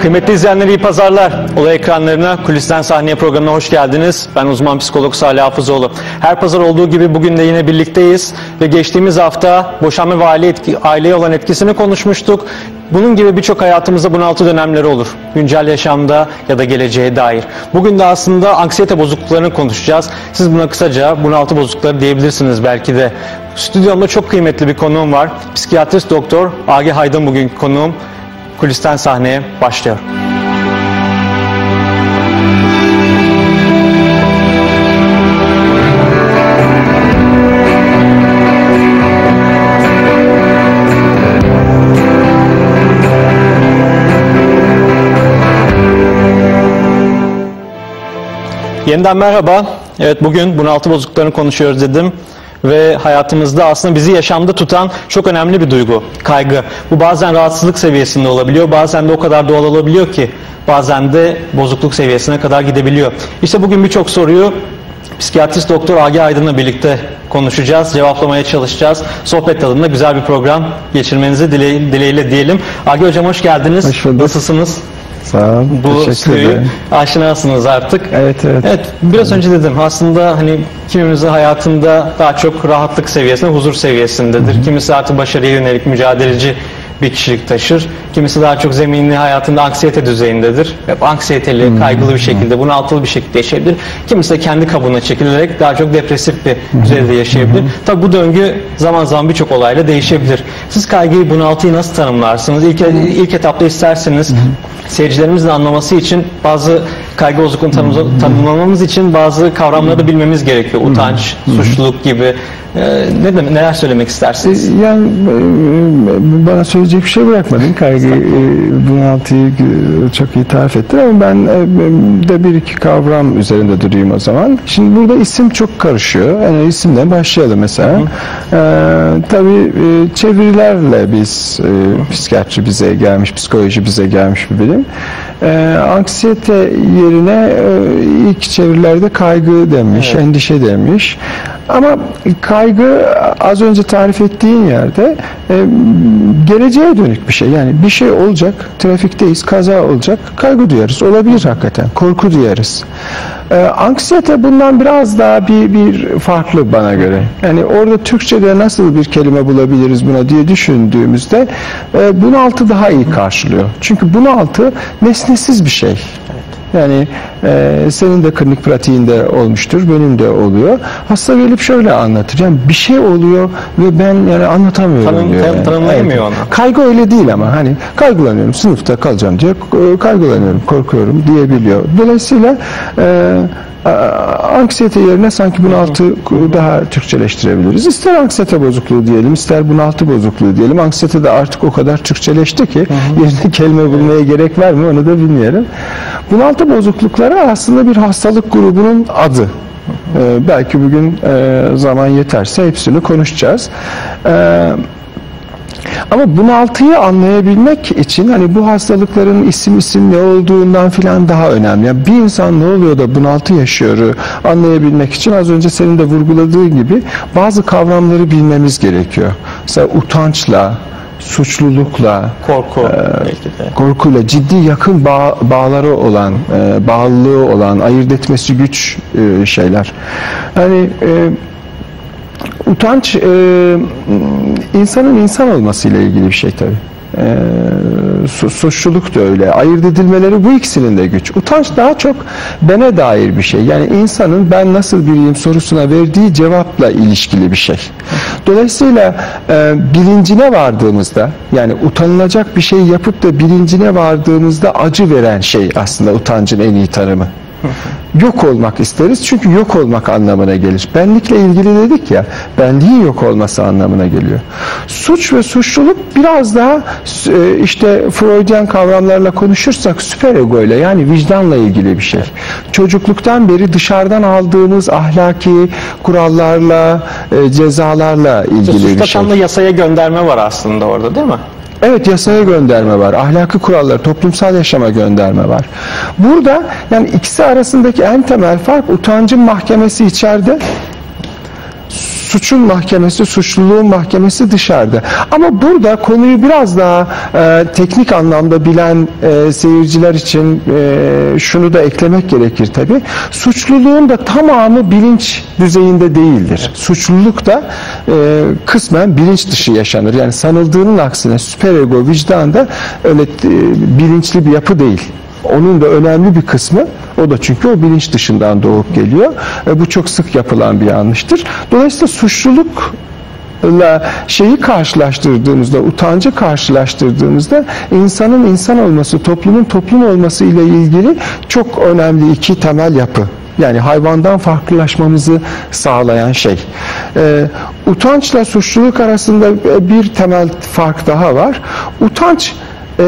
Kıymetli izleyenler iyi pazarlar. Olay ekranlarına, kulisten sahneye programına hoş geldiniz. Ben uzman psikolog Salih Hafızoğlu. Her pazar olduğu gibi bugün de yine birlikteyiz. Ve geçtiğimiz hafta boşanma ve aile etki, aileye olan etkisini konuşmuştuk. Bunun gibi birçok hayatımızda bunaltı dönemleri olur. Güncel yaşamda ya da geleceğe dair. Bugün de aslında anksiyete bozukluklarını konuşacağız. Siz buna kısaca bunaltı bozuklukları diyebilirsiniz belki de. Stüdyomda çok kıymetli bir konuğum var. Psikiyatrist doktor Agi Haydın bugün konuğum. Kulisten sahneye başlıyor. Yeniden merhaba. Evet bugün bunaltı bozukluklarını konuşuyoruz dedim ve hayatımızda aslında bizi yaşamda tutan çok önemli bir duygu, kaygı. Bu bazen rahatsızlık seviyesinde olabiliyor, bazen de o kadar doğal olabiliyor ki bazen de bozukluk seviyesine kadar gidebiliyor. İşte bugün birçok soruyu psikiyatrist doktor Agi Aydın'la birlikte konuşacağız, cevaplamaya çalışacağız. Sohbet tadında güzel bir program geçirmenizi dile, dileğiyle diyelim. Agi Hocam hoş geldiniz. Hoş bulduk. Nasılsınız? Sağ ol. Bu stüdyoyu aşinasınız artık. Evet evet. Evet, biraz önce dedim aslında hani kimimizi hayatında daha çok rahatlık seviyesinde, huzur seviyesindedir. Kimisi artık başarıya yönelik mücadeleci bir kişilik taşır. Kimisi daha çok zeminli hayatında anksiyete düzeyindedir. Hep anksiyeteli, kaygılı bir şekilde, bunaltılı bir şekilde yaşayabilir. Kimisi de kendi kabuğuna çekilerek daha çok depresif bir düzeyde yaşayabilir. Tabi bu döngü zaman zaman birçok olayla değişebilir. Siz kaygıyı, bunaltıyı nasıl tanımlarsınız? İlk, ilk etapta isterseniz seyircilerimizin anlaması için bazı kaygı bozukluğunu tanım- tanımlamamız için bazı kavramları da bilmemiz gerekiyor. Utanç, suçluluk gibi. Ee, ne demek, neler söylemek istersiniz? Yani e, bana söyleyecek bir şey bırakmadın. Kaygı, e, bunaltıyı çok iyi tarif ettin ama ben e, de bir iki kavram üzerinde durayım o zaman. Şimdi burada isim çok karışıyor. Yani isimden başlayalım mesela. E, tabii e, çevirilerle biz, e, psikiyatri bize gelmiş, psikoloji bize gelmiş bir bilim. E, anksiyete yerine e, ilk çevirilerde kaygı demiş, Evet. endişe demiş. Ama kaygı az önce tarif ettiğin yerde e, geleceğe dönük bir şey. Yani bir şey olacak, trafikteyiz, kaza olacak, kaygı duyarız. Olabilir hakikaten, korku duyarız. E, anksiyete bundan biraz daha bir, bir farklı bana göre. Yani orada Türkçe'de nasıl bir kelime bulabiliriz buna diye düşündüğümüzde e, bunaltı daha iyi karşılıyor. Çünkü bunaltı nesnesiz bir şey. Yani e, senin de klinik pratiğinde olmuştur, benim de oluyor. Hasta gelip şöyle anlatır. Yani bir şey oluyor ve ben yani anlatamıyorum Tanım- diyor. yani. tanımlayamıyor onu. Kaygı öyle değil ama hani kaygılanıyorum, sınıfta kalacağım diye e, kaygılanıyorum, korkuyorum diyebiliyor. Dolayısıyla e, anksiyete yerine sanki bunaltı daha Türkçeleştirebiliriz. İster anksiyete bozukluğu diyelim, ister bunaltı bozukluğu diyelim. Anksiyete de artık o kadar Türkçeleşti ki yerine kelime bulmaya gerek var mı onu da bilmiyorum. Bunaltı bozuklukları aslında bir hastalık grubunun adı. Ee, belki bugün e, zaman yeterse hepsini konuşacağız. Ee, ama bunaltıyı anlayabilmek için hani bu hastalıkların isim isim ne olduğundan filan daha önemli. Yani bir insan ne oluyor da bunaltı yaşıyor anlayabilmek için az önce senin de vurguladığın gibi bazı kavramları bilmemiz gerekiyor. Mesela utançla, suçlulukla, Korku de. korkuyla ciddi yakın bağ- bağları olan, e, bağlılığı olan, ayırt etmesi güç e, şeyler. Hani e, utanç e, insanın insan olmasıyla ilgili bir şey tabii. E, su- suçluluk da öyle. Ayırt edilmeleri bu ikisinin de güç. Utanç daha çok bene dair bir şey. Yani insanın ben nasıl biriyim sorusuna verdiği cevapla ilişkili bir şey. Dolayısıyla e, bilincine vardığımızda yani utanılacak bir şey yapıp da bilincine vardığımızda acı veren şey aslında utancın en iyi tanımı. Yok olmak isteriz çünkü yok olmak anlamına gelir. Benlikle ilgili dedik ya, benliğin yok olması anlamına geliyor. Suç ve suçluluk biraz daha e, işte Freudian kavramlarla konuşursak süperego ile yani vicdanla ilgili bir şey. Çocukluktan beri dışarıdan aldığımız ahlaki kurallarla, e, cezalarla ilgili bir Suçta şey. tam da yasaya gönderme var aslında orada değil mi? Evet yasaya gönderme var. Ahlaki kurallar, toplumsal yaşama gönderme var. Burada yani ikisi arasındaki en temel fark utancın mahkemesi içeride suçun mahkemesi, suçluluğun mahkemesi dışarıda. Ama burada konuyu biraz daha e, teknik anlamda bilen e, seyirciler için e, şunu da eklemek gerekir tabi. Suçluluğun da tamamı bilinç düzeyinde değildir. Suçluluk da e, kısmen bilinç dışı yaşanır. Yani sanıldığının aksine süperego vicdanda öyle e, bilinçli bir yapı değil. Onun da önemli bir kısmı o da çünkü o bilinç dışından doğup geliyor. E, bu çok sık yapılan bir yanlıştır. Dolayısıyla suçluluk şeyi karşılaştırdığımızda, utancı karşılaştırdığımızda insanın insan olması, toplumun toplum olması ile ilgili çok önemli iki temel yapı. Yani hayvandan farklılaşmamızı sağlayan şey. Ee, utançla suçluluk arasında bir temel fark daha var. Utanç e,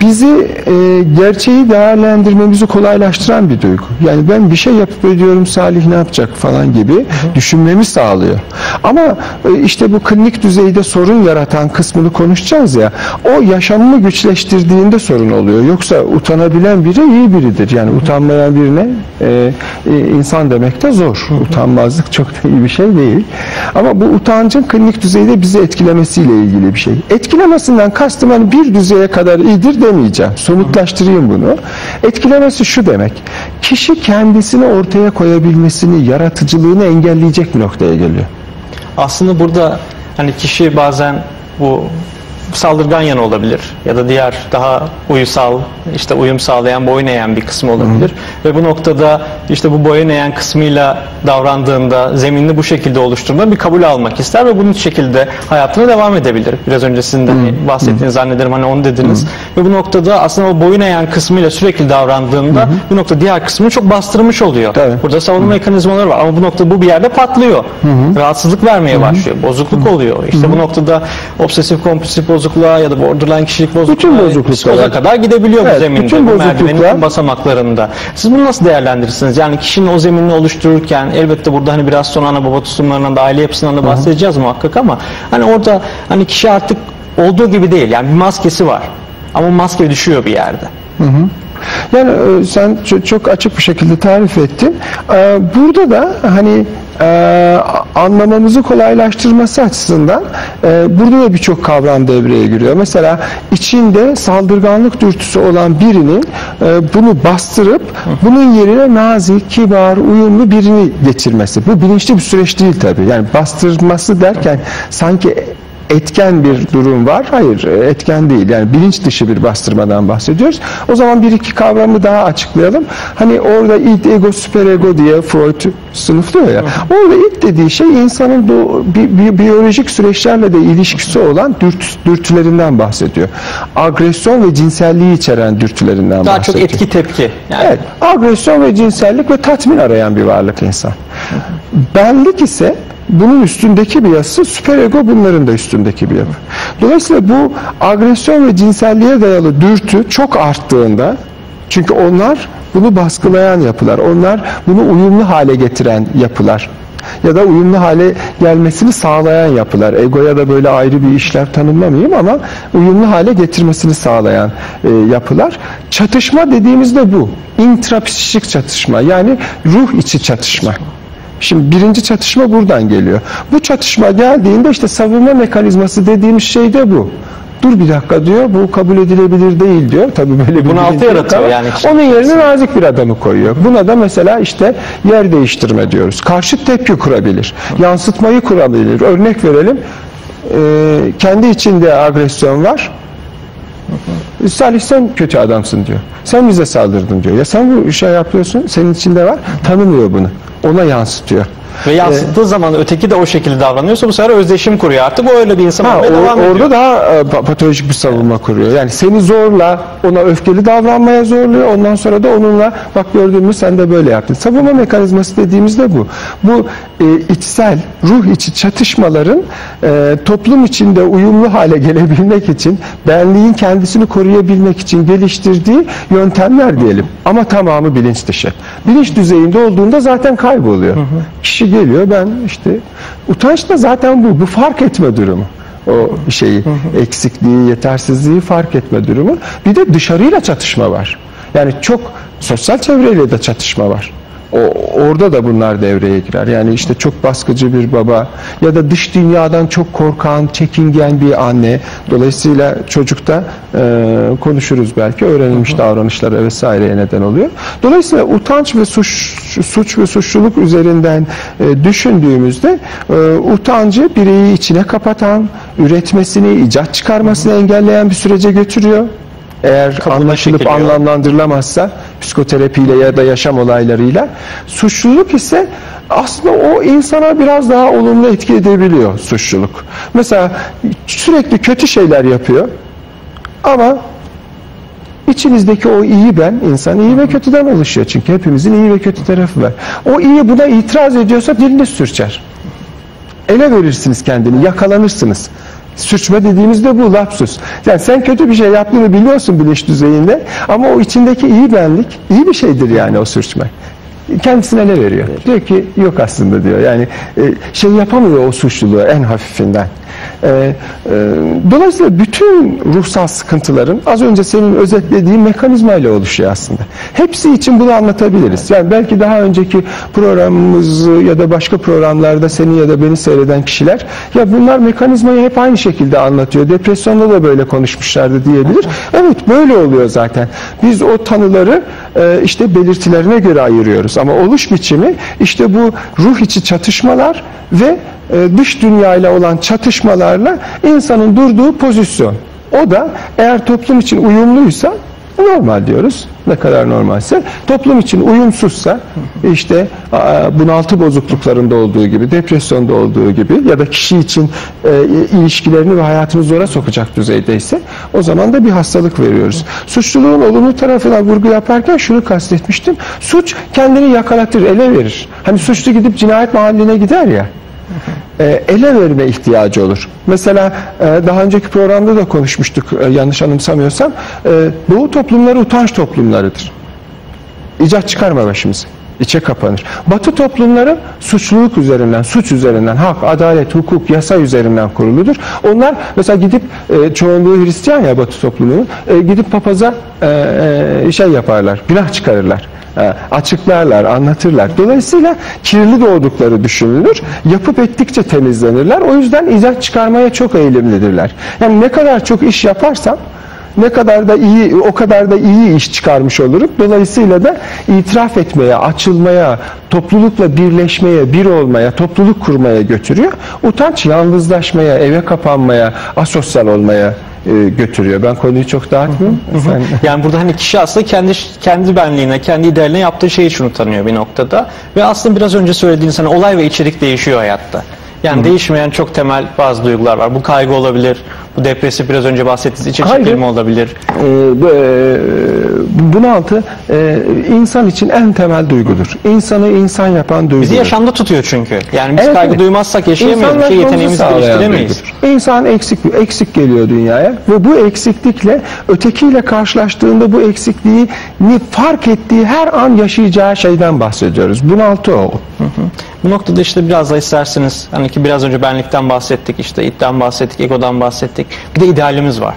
bizi e, gerçeği değerlendirmemizi kolaylaştıran bir duygu. Yani ben bir şey yapıp ediyorum Salih ne yapacak falan gibi düşünmemi sağlıyor. Ama e, işte bu klinik düzeyde sorun yaratan kısmını konuşacağız ya o yaşamını güçleştirdiğinde sorun oluyor. Yoksa utanabilen biri iyi biridir. Yani utanmayan birine e, insan demek de zor. Utanmazlık çok da iyi bir şey değil. Ama bu utancın klinik düzeyde bizi etkilemesiyle ilgili bir şey. Etkilemesinden kastım hani bir düzeye kadar iyidir demeyeceğim. Somutlaştırayım bunu. Etkilemesi şu demek. Kişi kendisini ortaya koyabilmesini, yaratıcılığını engelleyecek bir noktaya geliyor. Aslında burada hani kişi bazen bu saldırgan yanı olabilir ya da diğer daha uysal işte uyum sağlayan boyun eğen bir kısmı olabilir ve bu noktada işte bu boyun eğen kısmıyla davrandığında zeminini bu şekilde oluşturma bir kabul almak ister ve bunun şekilde hayatına devam edebilir. Biraz önce sizin de hani bahsettiğiniz zannederim hani onu dediniz ve bu noktada aslında o boyun eğen kısmıyla sürekli davrandığında bu nokta diğer kısmını çok bastırmış oluyor. Tabii. Burada savunma mekanizmaları var ama bu nokta bu bir yerde patlıyor. Rahatsızlık vermeye başlıyor. Bozukluk oluyor. İşte bu noktada obsesif kompulsif bozukluğa ya da borderline kişilik bozukluğa Bütün bozukluklar. psikoza kadar gidebiliyor Evet, bu zeminde. bütün bozukluklar- basamaklarında. Siz bunu nasıl değerlendirirsiniz? Yani kişinin o zeminini oluştururken elbette burada hani biraz sonra ana baba tutumlarından da aile yapısından da bahsedeceğiz muhakkak ama hani orada hani kişi artık olduğu gibi değil. Yani bir maskesi var. Ama maske düşüyor bir yerde. Yani e, sen ço- çok açık bir şekilde tarif ettin. E, Burada da hani e, anlamamızı kolaylaştırması açısından burada da birçok kavram devreye giriyor. Mesela içinde saldırganlık dürtüsü olan birinin bunu bastırıp bunun yerine nazik, kibar, uyumlu birini getirmesi. Bu bilinçli bir süreç değil tabii. Yani bastırması derken sanki etken bir durum var. Hayır, e, etken değil. Yani bilinç dışı bir bastırmadan bahsediyoruz. O zaman bir iki kavramı daha açıklayalım. Hani orada id, ego, süperego diye Freud sınıflıyor ya. Orada id dediği şey insanın bu bi- bi- biyolojik süreçlerle de ilişkisi olan dürt, dürtülerinden bahsediyor. Agresyon ve cinselliği içeren dürtülerinden Daha çok bahsediyor. etki tepki. Yani Evet, agresyon ve cinsellik ve tatmin arayan bir varlık insan. Benlik ise bunun üstündeki bir yapısı, süperego bunların da üstündeki bir yapı. Dolayısıyla bu agresyon ve cinselliğe dayalı dürtü çok arttığında, çünkü onlar bunu baskılayan yapılar, onlar bunu uyumlu hale getiren yapılar ya da uyumlu hale gelmesini sağlayan yapılar. Egoya da böyle ayrı bir işler tanımlamayayım ama uyumlu hale getirmesini sağlayan e, yapılar. Çatışma dediğimizde bu. İntrapsişik çatışma yani ruh içi çatışma. Şimdi birinci çatışma buradan geliyor. Bu çatışma geldiğinde işte savunma mekanizması dediğimiz şey de bu. Dur bir dakika diyor, bu kabul edilebilir değil diyor. Tabii böyle bir bilinci yok yaratıyor yani. Onun yerine nazik bir adamı koyuyor. Buna da mesela işte yer değiştirme diyoruz. Karşıt tepki kurabilir. Yansıtmayı kurabilir. Örnek verelim. Ee, kendi içinde agresyon var. Salih sen kötü adamsın diyor. Sen bize saldırdın diyor. Ya sen bu şey yapıyorsun, senin içinde var. Tanımıyor bunu. Ona yansıtıyor. Ve yansıttığı zaman öteki de o şekilde davranıyorsa bu sefer özdeşim kuruyor artık. O öyle bir insan Ha, olmaya or- devam ediyor. orada daha e, pa- patolojik bir savunma kuruyor. Yani seni zorla ona öfkeli davranmaya zorluyor. Ondan sonra da onunla bak gördün mü sen de böyle yaptın. Savunma mekanizması dediğimizde bu. Bu e, içsel, ruh içi çatışmaların e, toplum içinde uyumlu hale gelebilmek için, benliğin kendisini koruyabilmek için geliştirdiği yöntemler diyelim. Ama tamamı bilinç dışı. Bilinç düzeyinde olduğunda zaten kayboluyor. Kişi geliyor ben işte utanç da zaten bu. Bu fark etme durumu o şeyi eksikliği, yetersizliği fark etme durumu. Bir de dışarıyla çatışma var. Yani çok sosyal çevreyle de çatışma var. O, orada da bunlar devreye girer. Yani işte çok baskıcı bir baba ya da dış dünyadan çok korkan, çekingen bir anne. Dolayısıyla çocukta e, konuşuruz belki öğrenilmiş davranışlara vesaireye neden oluyor. Dolayısıyla utanç ve suç, suç ve suçluluk üzerinden e, düşündüğümüzde e, utancı bireyi içine kapatan, üretmesini, icat çıkarmasını engelleyen bir sürece götürüyor. Eğer Kabına anlaşılıp çekiliyor. anlamlandırılamazsa psikoterapiyle ya da yaşam olaylarıyla suçluluk ise aslında o insana biraz daha olumlu etki edebiliyor suçluluk. Mesela sürekli kötü şeyler yapıyor ama içinizdeki o iyi ben, insan iyi ve kötüden oluşuyor. Çünkü hepimizin iyi ve kötü tarafı var. O iyi buna itiraz ediyorsa dilini sürçer. Ele verirsiniz kendini, yakalanırsınız. Sürçme dediğimizde bu lapsus. Yani sen kötü bir şey yaptığını biliyorsun bilinç düzeyinde ama o içindeki iyi benlik iyi bir şeydir yani o sürçme. Kendisine ne veriyor? Diyor ki yok aslında diyor. Yani e, şey yapamıyor o suçluluğu en hafifinden. E, e, dolayısıyla bütün ruhsal sıkıntıların az önce senin özetlediğin mekanizmayla oluşuyor aslında. Hepsi için bunu anlatabiliriz. Yani belki daha önceki programımızı ya da başka programlarda seni ya da beni seyreden kişiler ya bunlar mekanizmayı hep aynı şekilde anlatıyor. Depresyonda da böyle konuşmuşlardı diyebilir. Evet böyle oluyor zaten. Biz o tanıları işte belirtilerine göre ayırıyoruz. Ama oluş biçimi işte bu ruh içi çatışmalar ve e, dış dünyayla olan çatışmalarla insanın durduğu pozisyon. O da eğer toplum için uyumluysa normal diyoruz. Ne kadar normalse. Toplum için uyumsuzsa işte bunaltı bozukluklarında olduğu gibi, depresyonda olduğu gibi ya da kişi için e, ilişkilerini ve hayatını zora sokacak düzeydeyse o zaman da bir hastalık veriyoruz. Suçluluğun olumlu tarafına vurgu yaparken şunu kastetmiştim. Suç kendini yakalatır, ele verir. Hani suçlu gidip cinayet mahalline gider ya ele verme ihtiyacı olur. Mesela e, daha önceki programda da konuşmuştuk e, yanlış anımsamıyorsam. E, Doğu toplumları utanç toplumlarıdır. İcat çıkarma başımıza. İçe kapanır. Batı toplumları suçluluk üzerinden, suç üzerinden, hak, adalet, hukuk, yasa üzerinden kuruludur. Onlar mesela gidip e, çoğunluğu Hristiyan ya Batı toplumunun e, gidip papaza e, e, şey yaparlar, günah çıkarırlar. E, açıklarlar, anlatırlar. Dolayısıyla kirli doğdukları düşünülür. Yapıp ettikçe temizlenirler. O yüzden icat çıkarmaya çok eğilimlidirler. Yani ne kadar çok iş yaparsam ne kadar da iyi o kadar da iyi iş çıkarmış olurum. Dolayısıyla da itiraf etmeye, açılmaya, toplulukla birleşmeye, bir olmaya, topluluk kurmaya götürüyor. Utanç yalnızlaşmaya, eve kapanmaya, asosyal olmaya e, götürüyor. Ben konuyu çok dağıtmayayım. Sen- Yani burada hani kişi aslında kendi kendi benliğine, kendi idealine yaptığı şeyi için utanıyor bir noktada. Ve aslında biraz önce söylediğiniz hani olay ve içerik değişiyor hayatta. Yani değişmeyen çok temel bazı duygular var. Bu kaygı olabilir, bu depresif biraz önce bahsettiğiniz içe çekilme olabilir. e, bu, e, bunaltı e, insan için en temel duygudur. İnsanı insan yapan duygudur. Bizi yaşamda tutuyor çünkü. Yani biz Evet, kaygı evet. duymazsak yaşayamayız. Bir şey yeteneğimizi geliştiremeyiz. İnsan eksik eksik geliyor dünyaya ve bu eksiklikle ötekiyle karşılaştığında bu eksikliği fark ettiği her an yaşayacağı şeyden bahsediyoruz. Bunaltı o. Bu noktada işte biraz da isterseniz hani ki biraz önce benlikten bahsettik, işte itten bahsettik, egodan bahsettik. Bir de idealimiz var.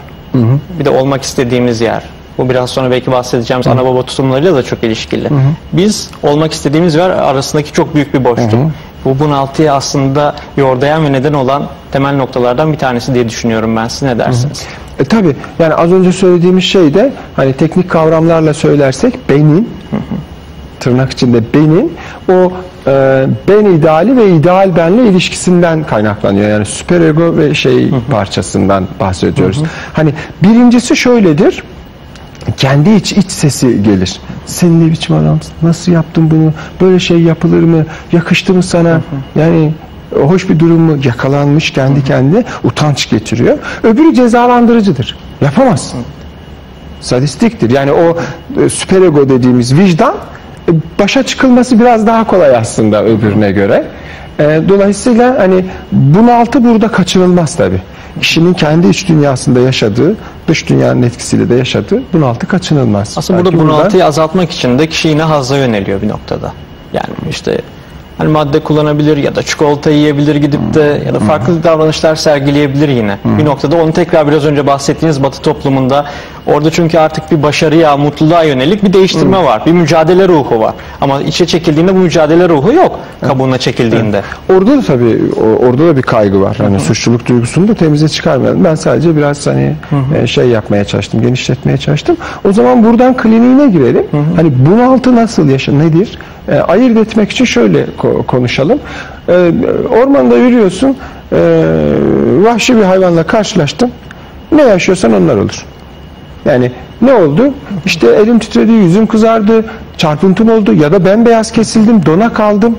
Bir de olmak istediğimiz yer. Bu biraz sonra belki bahsedeceğimiz ana baba tutumlarıyla da çok ilişkili. Biz olmak istediğimiz yer arasındaki çok büyük bir boşluk. Bu bunaltıya aslında yordayan ve neden olan temel noktalardan bir tanesi diye düşünüyorum ben. Siz ne dersiniz? E tabi yani az önce söylediğimiz şey de hani teknik kavramlarla söylersek benin tırnak içinde benin o e, ben ideali ve ideal benle ilişkisinden kaynaklanıyor. Yani süperego ve şey parçasından bahsediyoruz. Hani birincisi şöyledir. Kendi iç iç sesi gelir. Sen ne biçim adamsın? Nasıl yaptın bunu? Böyle şey yapılır mı? Yakıştı mı sana? Yani hoş bir durum mu? Yakalanmış kendi kendine utanç getiriyor. Öbürü cezalandırıcıdır. Yapamazsın. Sadistiktir. Yani o e, süperego dediğimiz vicdan başa çıkılması biraz daha kolay aslında öbürüne göre. E, dolayısıyla hani bunaltı burada kaçınılmaz tabi. Kişinin kendi iç dünyasında yaşadığı, dış dünyanın etkisiyle de yaşadığı bunaltı kaçınılmaz. Aslında Belki burada burada- bunaltıyı azaltmak için de kişi yine hazza yöneliyor bir noktada. Yani işte hani madde kullanabilir ya da çikolata yiyebilir gidip de ya da farklı davranışlar sergileyebilir yine. Bir noktada onu tekrar biraz önce bahsettiğiniz Batı toplumunda orada çünkü artık bir başarıya, mutluluğa yönelik bir değiştirme var. Bir mücadele ruhu var. Ama içe çekildiğinde bu mücadele ruhu yok kabuğuna çekildiğinde. Orada da tabii orada da bir kaygı var. Hani suçluluk duygusunu da temize çıkarmayalım. Ben sadece biraz hani e, şey yapmaya çalıştım, genişletmeye çalıştım. O zaman buradan kliniğine girelim. Hani bunaltı nasıl yaşa nedir? E, ayırt etmek için şöyle ko- konuşalım. E, ormanda yürüyorsun. e, vahşi bir hayvanla karşılaştın. Ne yaşıyorsan onlar olur. Yani ne oldu? İşte elim titredi, yüzüm kızardı, çarpıntım oldu ya da bembeyaz kesildim, dona kaldım.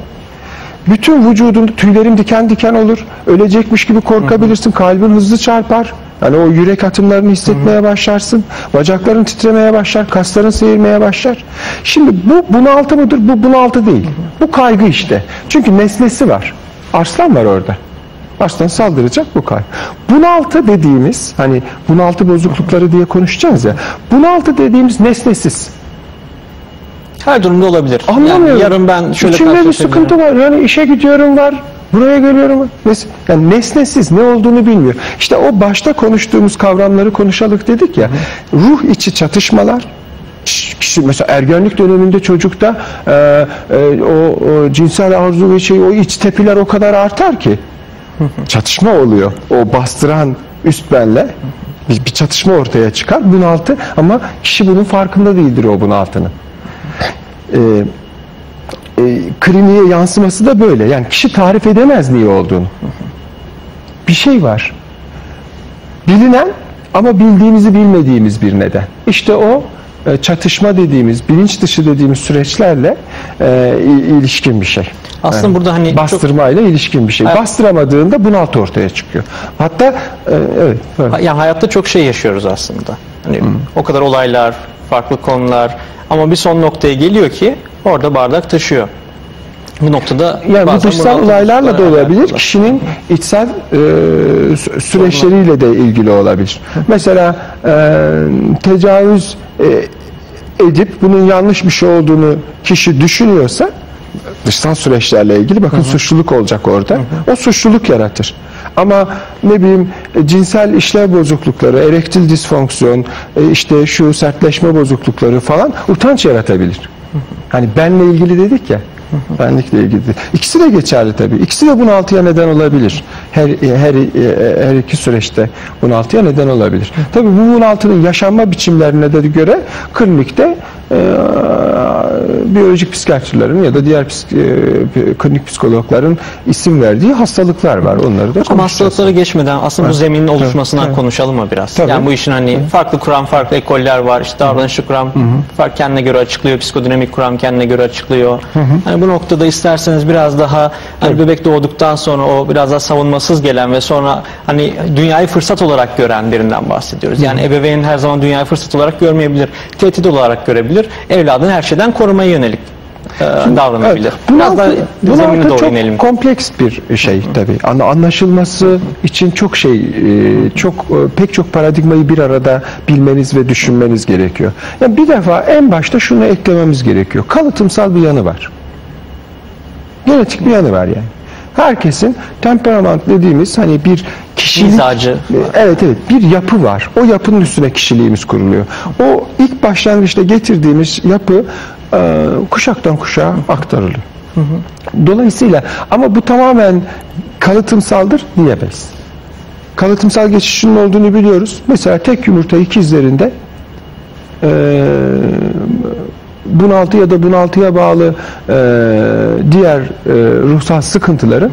Bütün vücudunda tüylerim diken diken olur. Ölecekmiş gibi korkabilirsin. Kalbin hızlı çarpar. Yani o yürek atımlarını hissetmeye başlarsın. Bacakların titremeye başlar. Kasların seyirmeye başlar. Şimdi bu bunaltı mıdır? Bu bunaltı değil. Bu kaygı işte. Çünkü nesnesi var. Arslan var orada. Arslan saldıracak bu kaygı. Bunaltı dediğimiz hani bunaltı bozuklukları diye konuşacağız ya. Bunaltı dediğimiz nesnesiz. Her durumda olabilir. Anlamıyorum. Yani yarın ben şöyle İçimde bir sıkıntı var. Yani işe gidiyorum var. Buraya geliyorum. var. Nes yani nesnesiz ne olduğunu bilmiyor. İşte o başta konuştuğumuz kavramları konuşalım dedik ya. Ruh içi çatışmalar kişi mesela ergenlik döneminde çocukta e, e, o, o cinsel arzu ve şey o iç tepiler o kadar artar ki çatışma oluyor. O bastıran üst benle bir, bir çatışma ortaya çıkar bunaltı ama kişi bunun farkında değildir o bunaltının. Ee, e, kliniğe yansıması da böyle. Yani kişi tarif edemez niye olduğunu. Bir şey var. Bilinen ama bildiğimizi bilmediğimiz bir neden. İşte o e, çatışma dediğimiz, bilinç dışı dediğimiz süreçlerle e, ilişkin bir şey. Aslında burada hani çok- bastırmayla ilişkin bir şey. Evet. Bastıramadığında bunaltı ortaya çıkıyor. Hatta e, evet, evet. Yani hayatta çok şey yaşıyoruz aslında. Hani Hmm. o kadar olaylar, farklı konular ama bir son noktaya geliyor ki orada bardak taşıyor. Bu noktada Yani bu dışsal olaylarla da olabilir. Kişinin içsel e, sü- süreçleriyle de ilgili olabilir. Mesela e, tecavüz e, edip bunun yanlış bir şey olduğunu kişi düşünüyorsa dışsal süreçlerle ilgili bakın suçluluk olacak orada. O suçluluk yaratır. Ama ne bileyim e, cinsel işlev bozuklukları, erektil disfonksiyon, e, işte şu sertleşme bozuklukları falan utanç yaratabilir. Hani benle ilgili dedik ya. Benlikle ilgili. İkisi de geçerli tabii. İkisi de bunaltıya neden olabilir. Her her her iki süreçte bunaltıya neden olabilir. Tabii bu bunaltının yaşanma biçimlerine de göre klinikte e, biyolojik psikiyatrların ya da diğer psik- e, klinik psikologların isim verdiği hastalıklar var. Onları da Ama hastalıklara geçmeden aslında bu zeminin oluşmasından evet. konuşalım mı biraz? Tabii. Yani bu işin hani farklı kuram, farklı ekoller var. İşte davranışçı kuram fark kendine göre açıklıyor. Psikodinamik kuram kendine göre açıklıyor. Hani bu noktada isterseniz biraz daha hani bebek doğduktan sonra o biraz daha savunmasız gelen ve sonra hani dünyayı fırsat olarak gören birinden bahsediyoruz. Yani ebeveyn her zaman dünyayı fırsat olarak görmeyebilir. Tehdit olarak görebilir. Evladını her şeyden korumaya yönelik e, davranabilir. Evet. Biraz da zemine doğru çok inelim. kompleks bir şey tabii. An- Anlaşılması için çok şey, e, çok e, pek çok paradigmayı bir arada bilmeniz ve düşünmeniz gerekiyor. Yani bir defa en başta şunu eklememiz gerekiyor. Kalıtımsal bir yanı var. Genetik bir yanı var yani. Herkesin temperament dediğimiz hani bir kişilik Mizacı. Evet evet bir yapı var. O yapının üstüne kişiliğimiz kuruluyor. O ilk başlangıçta getirdiğimiz yapı e, kuşaktan kuşağa aktarılıyor. Dolayısıyla ama bu tamamen kalıtımsaldır diyemeyiz. Kalıtımsal geçişinin olduğunu biliyoruz. Mesela tek yumurta ikizlerinde e, bunaltı ya da bunaltıya bağlı e, diğer e, ruhsal sıkıntıların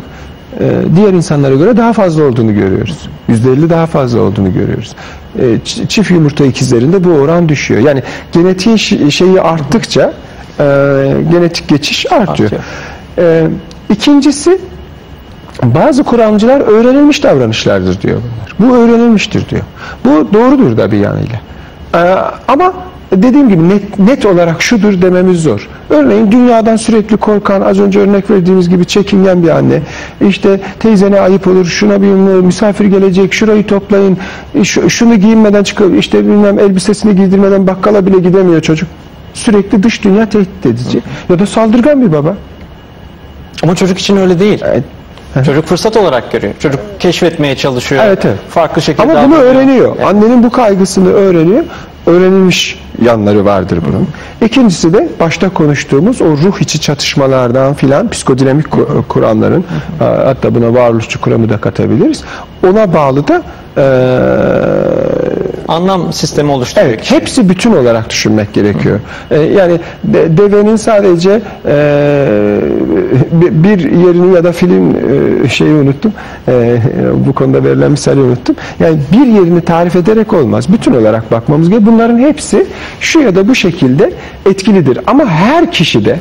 e, diğer insanlara göre daha fazla olduğunu görüyoruz. %50 daha fazla olduğunu görüyoruz. E, çift yumurta ikizlerinde bu oran düşüyor. Yani genetiğin şeyi arttıkça e, genetik geçiş artıyor. Artıyor. E, ikincisi bazı kuramcılar öğrenilmiş davranışlardır diyor bunlar. Bu öğrenilmiştir diyor. Bu doğrudur da bir yanıyla. Ee, ama dediğim gibi net, net olarak şudur dememiz zor. Örneğin dünyadan sürekli korkan, az önce örnek verdiğimiz gibi çekingen bir anne. İşte teyzene ayıp olur, şuna bir misafir gelecek, şurayı toplayın, şu- şunu giyinmeden çıkıyor, işte bilmem elbisesini giydirmeden bakkala bile gidemiyor çocuk. Sürekli dış dünya tehdit edici. Ya da saldırgan bir baba. Ama çocuk için öyle değil. Evet. Çocuk fırsat olarak görüyor. Çocuk keşfetmeye çalışıyor. Evet, evet. Farklı şekilde Ama bunu öğreniyor. Annenin bu kaygısını öğreniyor. Öğrenilmiş yanları vardır bunun. İkincisi de başta konuştuğumuz o ruh içi çatışmalardan filan psikodinamik ku- kuramların hatta buna varoluşçu kuramı da katabiliriz. Ona bağlı da eee Anlam sistemi oluşturuyor. Evet, hepsi bütün olarak düşünmek gerekiyor. Ee, yani de- devenin sadece e, bi- bir yerini ya da film e, şeyi unuttum. E, bu konuda verilen misali unuttum. Yani bir yerini tarif ederek olmaz. Bütün olarak bakmamız gerekiyor. Bunların hepsi şu ya da bu şekilde etkilidir. Ama her kişi de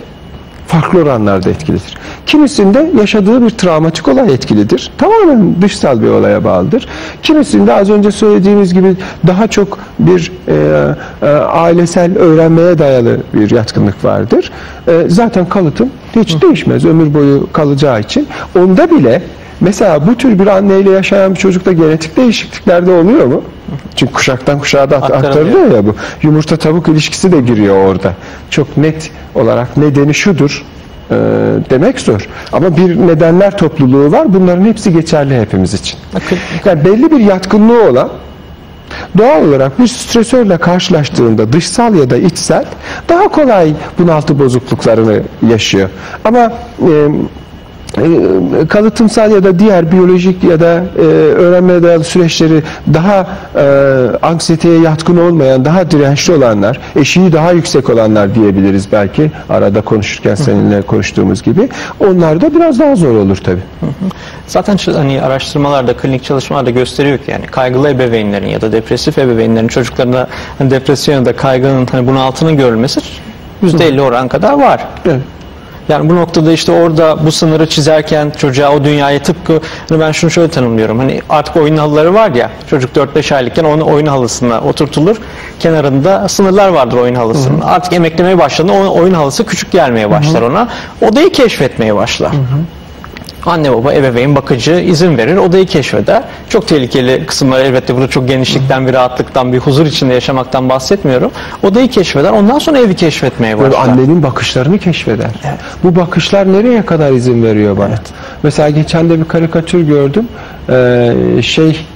farklı oranlarda etkilidir. Kimisinde yaşadığı bir travmatik olay etkilidir. Tamamen dışsal bir olaya bağlıdır. Kimisinde az önce söylediğimiz gibi daha çok bir e, e, ailesel öğrenmeye dayalı bir yatkınlık vardır. E, zaten kalıtım hiç değişmez ömür boyu kalacağı için. Onda bile Mesela bu tür bir anneyle yaşayan bir çocukta genetik değişiklikler de oluyor mu? Çünkü kuşaktan kuşağa da Aktarılıyor. ya bu. Yumurta tavuk ilişkisi de giriyor orada. Çok net olarak nedeni şudur e, demek zor. Ama bir nedenler topluluğu var. Bunların hepsi geçerli hepimiz için. Yani belli bir yatkınlığı olan doğal olarak bir stresörle karşılaştığında dışsal ya da içsel daha kolay bunaltı bozukluklarını yaşıyor. Ama e, kalıtımsal ya da diğer biyolojik ya da e, öğrenmeye dayalı süreçleri daha e, anksiyeteye yatkın olmayan, daha dirençli olanlar, eşiği daha yüksek olanlar diyebiliriz belki arada konuşurken seninle konuştuğumuz gibi. Onlar da biraz daha zor olur tabii. Zaten ç- hani araştırmalarda, klinik çalışmalarda gösteriyor ki yani kaygılı ebeveynlerin ya da depresif ebeveynlerin çocuklarında hani depresyon ya da kaygının hani bunaltının görülmesi %50 oran kadar var. Evet. Yani bu noktada işte orada bu sınırı çizerken çocuğa o dünyaya tıpkı hani ben şunu şöyle tanımlıyorum. Hani artık oyun halıları var ya çocuk 4-5 aylıkken onu oyun halısına oturtulur. Kenarında sınırlar vardır oyun halısının. Artık emeklemeye başladığında oyun halısı küçük gelmeye başlar ona. Odayı keşfetmeye başlar. Anne baba, ebeveyn, bakıcı izin verir, odayı keşfeder. Çok tehlikeli kısımlar elbette burada çok genişlikten, bir rahatlıktan, bir huzur içinde yaşamaktan bahsetmiyorum. Odayı keşfeder, ondan sonra evi keşfetmeye Böyle başlar. annenin bakışlarını keşfeder. Bu bakışlar nereye kadar izin veriyor bana? Mesela geçen de bir karikatür gördüm. Ee, şey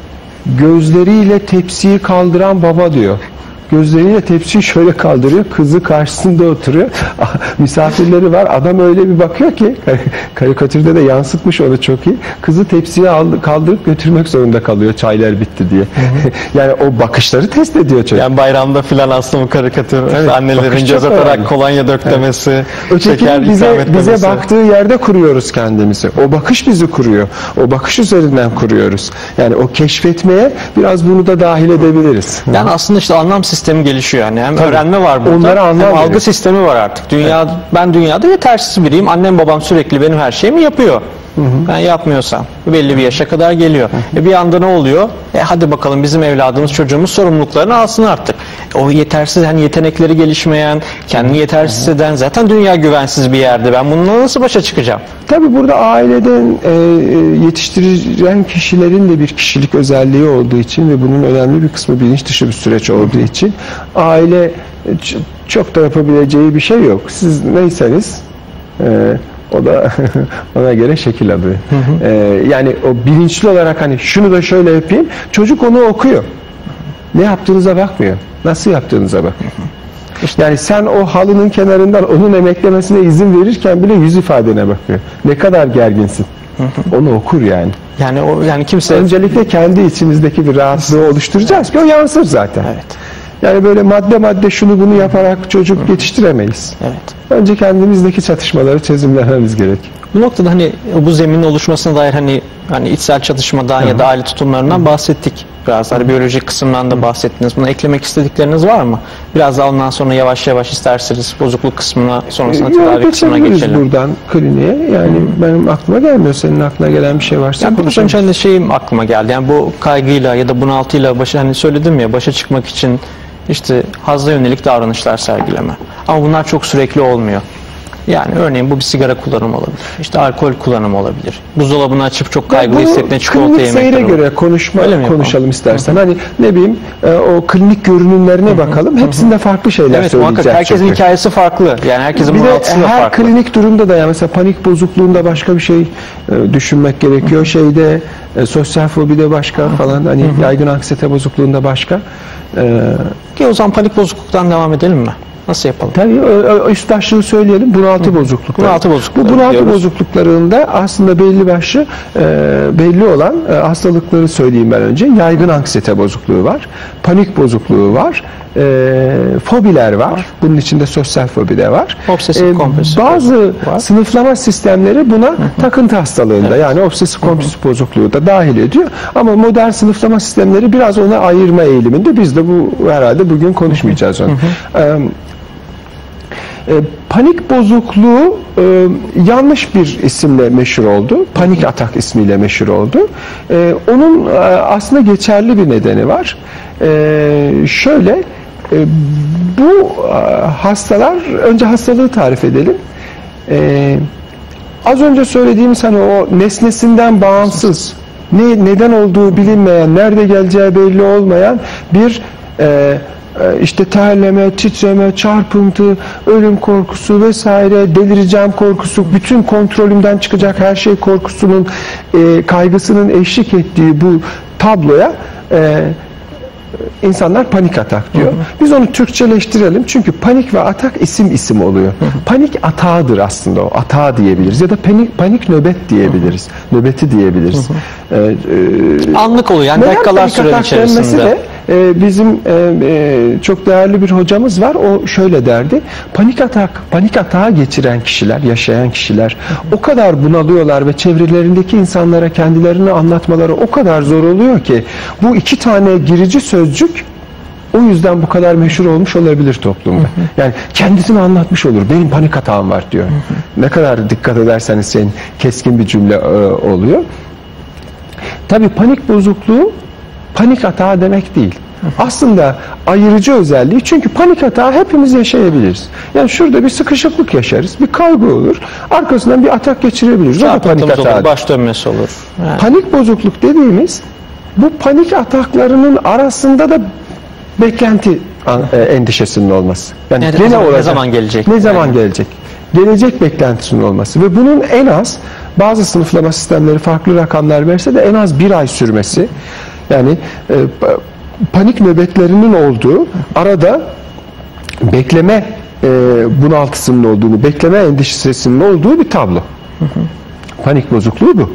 gözleriyle tepsiyi kaldıran baba diyor. Gözleriyle tepsiyi şöyle kaldırıyor. Kızı karşısında oturuyor. Misafirleri var. Adam öyle bir bakıyor ki karikatürde de yansıtmış onu çok iyi. Kızı tepsiye aldı- kaldırıp götürmek zorunda kalıyor. Çaylar bitti diye. yani o bakışları test ediyor çocuk. Yani bayramda filan aslında bu karikatür Evet, annelerin göz atarak önemli. kolonya döklemesi, şeker Ötekinin ikram bize, bize baktığı yerde kuruyoruz kendimizi. O bakış bizi kuruyor. O bakış üzerinden kuruyoruz. Yani o keşfetmeye biraz bunu da dahil edebiliriz. Yani aslında işte anlam sistemi gelişiyor yani. Hem öğrenme var burada Onlara anlam hem algı veriyor. sistemi var artık. Dünya ben dünyada yetersiz biriyim. Annem babam sürekli benim her şeyimi yapıyor. Ben yapmıyorsam belli bir yaşa kadar geliyor. E bir anda ne oluyor? E hadi bakalım bizim evladımız çocuğumuz sorumluluklarını alsın artık. O yetersiz hani yetenekleri gelişmeyen, kendini yetersiz hisseden zaten dünya güvensiz bir yerde. Ben bununla nasıl başa çıkacağım? Tabii burada aileden e, e, yetiştirilen kişilerin de bir kişilik özelliği olduğu için ve bunun önemli bir kısmı bilinç dışı bir süreç olduğu için aile e, çok da yapabileceği bir şey yok. Siz neyseniz e, o da ona göre şekil alıyor. E, yani o bilinçli olarak hani şunu da şöyle yapayım. Çocuk onu okuyor. Ne yaptığınıza bakmıyor. Nasıl yaptığınıza bakıyor. Yani sen o halının kenarından onun emeklemesine izin verirken bile yüz ifadene bakıyor. Ne kadar gerginsin. Onu okur yani. Yani o yani kimse Öncelikle kendi içimizdeki bir rahatlığı oluşturacağız ki o yansır zaten. Evet. Yani böyle madde madde şunu bunu yaparak çocuk yetiştiremeyiz. evet. Önce kendimizdeki çatışmaları çözümlememiz gerek. Bu noktada hani bu zeminin oluşmasına dair hani hani içsel çatışmadan ya da aile tutumlarından bahsettik. Biraz hani biyolojik kısımdan da bahsettiniz. Buna eklemek istedikleriniz var mı? Biraz daha ondan sonra yavaş yavaş isterseniz bozukluk kısmına sonrasında Yok, tedavi kısmına geçelim. buradan kliniğe. Yani benim aklıma gelmiyor. Senin aklına gelen bir şey varsa Yani konuşalım. önce hani şeyim aklıma geldi. Yani bu kaygıyla ya da bunaltıyla başa hani söyledim ya başa çıkmak için işte hazla yönelik davranışlar sergileme. Ama bunlar çok sürekli olmuyor. Yani örneğin bu bir sigara kullanımı olabilir. İşte alkol kullanımı olabilir. Buzdolabını açıp çok kaygılı hissettiğinde çikolata klinik yemekleri seyre olur. göre konuşma Öyle konuşalım istersen. Hani ne bileyim e, o klinik görünümlerine bakalım. Hepsinde farklı şeyler Evet söyleyecek. herkesin çünkü. hikayesi farklı. Yani herkesin Bir de her farklı. klinik durumda da yani mesela panik bozukluğunda başka bir şey e, düşünmek gerekiyor. Şeyde e, sosyal fobide başka falan hani yaygın anksiyete bozukluğunda başka. E, Ki o zaman panik bozukluktan devam edelim mi? Nasıl yapalım? Tabii üst başlığı söyleyelim. Bunaltı bozuklukları. Bunaltı bozuklukları Bu bunaltı diyoruz. bozukluklarında aslında belli başlı e, belli olan e, hastalıkları söyleyeyim ben önce. Yaygın anksiyete bozukluğu var. Panik bozukluğu var. e, fobiler var. Bunun içinde sosyal fobi de var. Obsesif kompulsif bazı var. sınıflama sistemleri buna takıntı hastalığında yani obsesif kompulsif bozukluğu da dahil ediyor. Ama modern sınıflama sistemleri biraz ona ayırma eğiliminde. Biz de bu herhalde bugün konuşmayacağız onu. E, e, panik bozukluğu e, yanlış bir isimle meşhur oldu. Panik atak ismiyle meşhur oldu. E, onun aslında geçerli bir nedeni var. Şöyle bu hastalar önce hastalığı tarif edelim. Az önce söylediğimiz hani o nesnesinden bağımsız ne neden olduğu bilinmeyen, nerede geleceği belli olmayan bir e, işte terleme, titreme, çarpıntı, ölüm korkusu vesaire, delireceğim korkusu, bütün kontrolümden çıkacak her şey korkusunun, e, kaygısının eşlik ettiği bu tabloya e, insanlar panik atak diyor. Biz onu Türkçeleştirelim çünkü panik ve atak isim isim oluyor. Panik atağıdır aslında o. Atağı diyebiliriz ya da panik panik nöbet diyebiliriz. Nöbeti diyebiliriz. Ee, e, Anlık oluyor yani dakikalar panik süre atak denmesi içerisinde. de e, bizim e, e, çok değerli bir hocamız var. O şöyle derdi. Panik atak, panik atağı geçiren kişiler, yaşayan kişiler o kadar bunalıyorlar ve çevrelerindeki insanlara kendilerini anlatmaları o kadar zor oluyor ki bu iki tane girici sözcük o yüzden bu kadar meşhur olmuş olabilir toplumda. Yani kendisini anlatmış olur. Benim panik atağım var diyor. Ne kadar dikkat ederseniz senin keskin bir cümle e, oluyor. Tabii panik bozukluğu panik atağı demek değil. Aslında ayırıcı özelliği çünkü panik atağı hepimiz yaşayabiliriz. Yani şurada bir sıkışıklık yaşarız, bir kaygı olur, arkasından bir atak geçirebiliriz. O da panik Çarpıntımız olur, baş dönmesi olur. Yani Panik bozukluk dediğimiz bu panik ataklarının arasında da beklenti e, endişesinin olması. Yani Ne- ne gene zaman- ne olacak. zaman gelecek? Ne zaman Yani. gelecek? Gelecek beklentisinin olması ve bunun en az bazı sınıflama sistemleri farklı rakamlar verse de en az bir ay sürmesi. Yani e, pa- panik nöbetlerinin olduğu arada bekleme e, bunaltısının olduğunu, bekleme endişesinin olduğu bir tablo. Panik bozukluğu bu.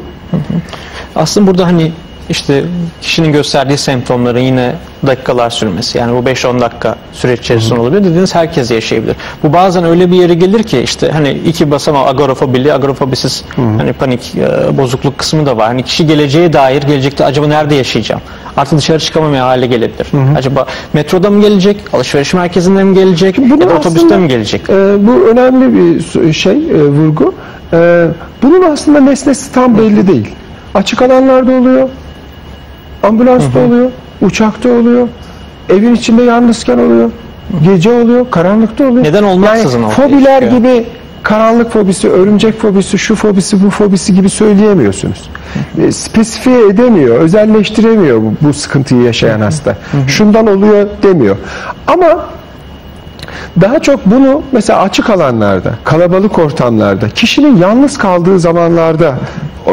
Aslında burada hani işte kişinin gösterdiği semptomların yine dakikalar sürmesi yani bu 5-10 dakika süreç içerisinde olabilir dediğiniz herkes yaşayabilir. Bu bazen öyle bir yere gelir ki işte hani iki basamağı agorafobili, agorafobisiz hani panik e, bozukluk kısmı da var. Hani kişi geleceğe dair gelecekte acaba nerede yaşayacağım? Artık dışarı çıkamamaya hale gelebilir. Acaba metroda mı gelecek? Alışveriş merkezinde mi gelecek? ya da otobüste mi gelecek? e, bu önemli bir şey, e, vurgu. E, bunun aslında nesnesi tam belli değil. Açık alanlarda oluyor, ambulansta oluyor, uçakta oluyor, evin içinde yalnızken oluyor, gece oluyor, karanlıkta oluyor. Neden olmaksızın yani, fobiler çıkıyor. gibi karanlık fobisi, örümcek fobisi, şu fobisi, bu fobisi gibi söyleyemiyorsunuz. E, spesifiye edemiyor, özelleştiremiyor bu, bu sıkıntıyı yaşayan hasta. Şundan oluyor demiyor. Ama daha çok bunu mesela açık alanlarda, kalabalık ortamlarda, kişinin yalnız kaldığı zamanlarda e,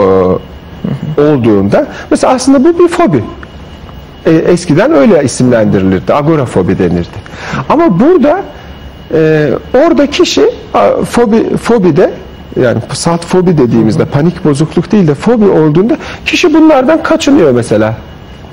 olduğunda mesela aslında bu bir fobi. E, eskiden öyle isimlendirilirdi. Agorafobi denirdi. Ama burada e, orada kişi a, fobi fobide yani salt fobi dediğimizde panik bozukluk değil de fobi olduğunda kişi bunlardan kaçınıyor mesela.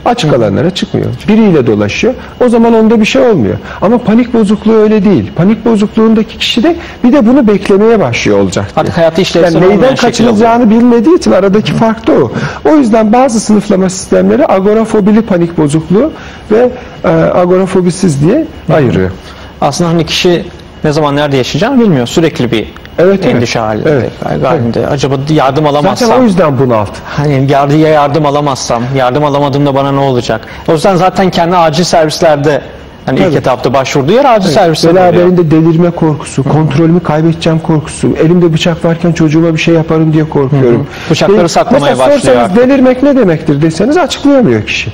Açık alanlara çıkmıyor. Biriyle dolaşıyor. O zaman onda bir şey olmuyor. Ama panik bozukluğu öyle değil. Panik bozukluğundaki kişi de bir de bunu beklemeye başlıyor olacak diye. Artık hayatı işlevsel yani neyden şekil kaçınılacağını bilmediği için aradaki fark da o. O yüzden bazı sınıflama sistemleri agorafobili panik bozukluğu ve e, agorafobisiz diye ayırıyor. Aslında hani kişi ne zaman nerede yaşayacağını bilmiyor. Sürekli bir Evet, evet. endişe halinde. Evet. kaygı halinde. Acaba yardım alamazsam? Zaten o yüzden bunalt. Hani yardım, ya yardım alamazsam, yardım alamadığımda bana ne olacak? O yüzden zaten kendi acil servislerde Hani ilk Tabii. etapta başvurduğu yer acil servisine oluyor. Beraberinde delirme korkusu, kontrolümü kaybedeceğim korkusu, elimde bıçak varken çocuğuma bir şey yaparım diye korkuyorum. Bıçakları Ve saklamaya başlıyor sorsanız delirmek ne demektir deseniz açıklayamıyor kişi.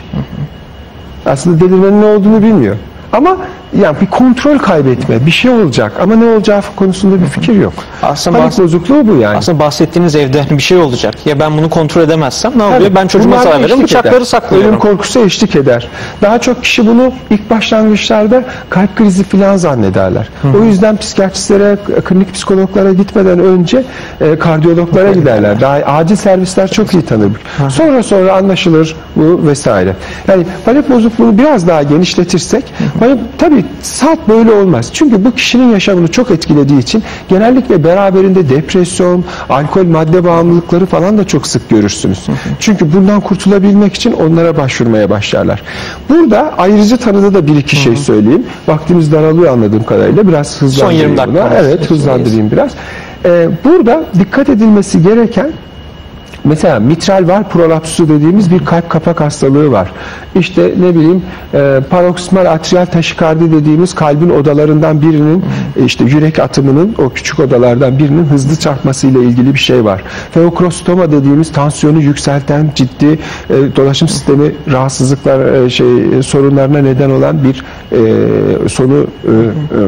Aslında delirmenin ne olduğunu bilmiyor. Ama yani bir kontrol kaybetme, bir şey olacak ama ne olacağı konusunda bir fikir yok. Aslında Panik bozukluğu bu yani. Aslında bahsettiğiniz evde bir şey olacak. Ya ben bunu kontrol edemezsem ne oluyor? Ben çocuğuma Bunlar zarar veririm, bıçakları eder. saklıyorum. Ölüm korkusu eşlik eder. Daha çok kişi bunu ilk başlangıçlarda kalp krizi falan zannederler. O yüzden psikiyatristlere, klinik psikologlara gitmeden önce e, kardiyologlara giderler. Daha acil servisler çok iyi tanır. Sonra sonra anlaşılır bu vesaire. Yani panik bozukluğunu biraz daha genişletirsek, panik, tabii saat böyle olmaz. Çünkü bu kişinin yaşamını çok etkilediği için genellikle beraberinde depresyon, alkol, madde bağımlılıkları falan da çok sık görürsünüz. Çünkü bundan kurtulabilmek için onlara başvurmaya başlarlar. Burada ayrıcı tanıda da bir iki şey söyleyeyim. Vaktimiz daralıyor anladığım kadarıyla. Biraz hızlandırayım 20 buna. dakikamız. Evet hızlandırayım biraz. Ee, burada dikkat edilmesi gereken Mesela mitral var prolapsu dediğimiz bir kalp kapak hastalığı var. İşte ne bileyim e, paroksimal atriyal taşikardi dediğimiz kalbin odalarından birinin e, işte yürek atımının o küçük odalardan birinin hızlı çarpmasıyla ilgili bir şey var. Feokrostoma dediğimiz tansiyonu yükselten ciddi e, dolaşım sistemi rahatsızlıklar e, şey sorunlarına neden olan bir e, sonu e, e,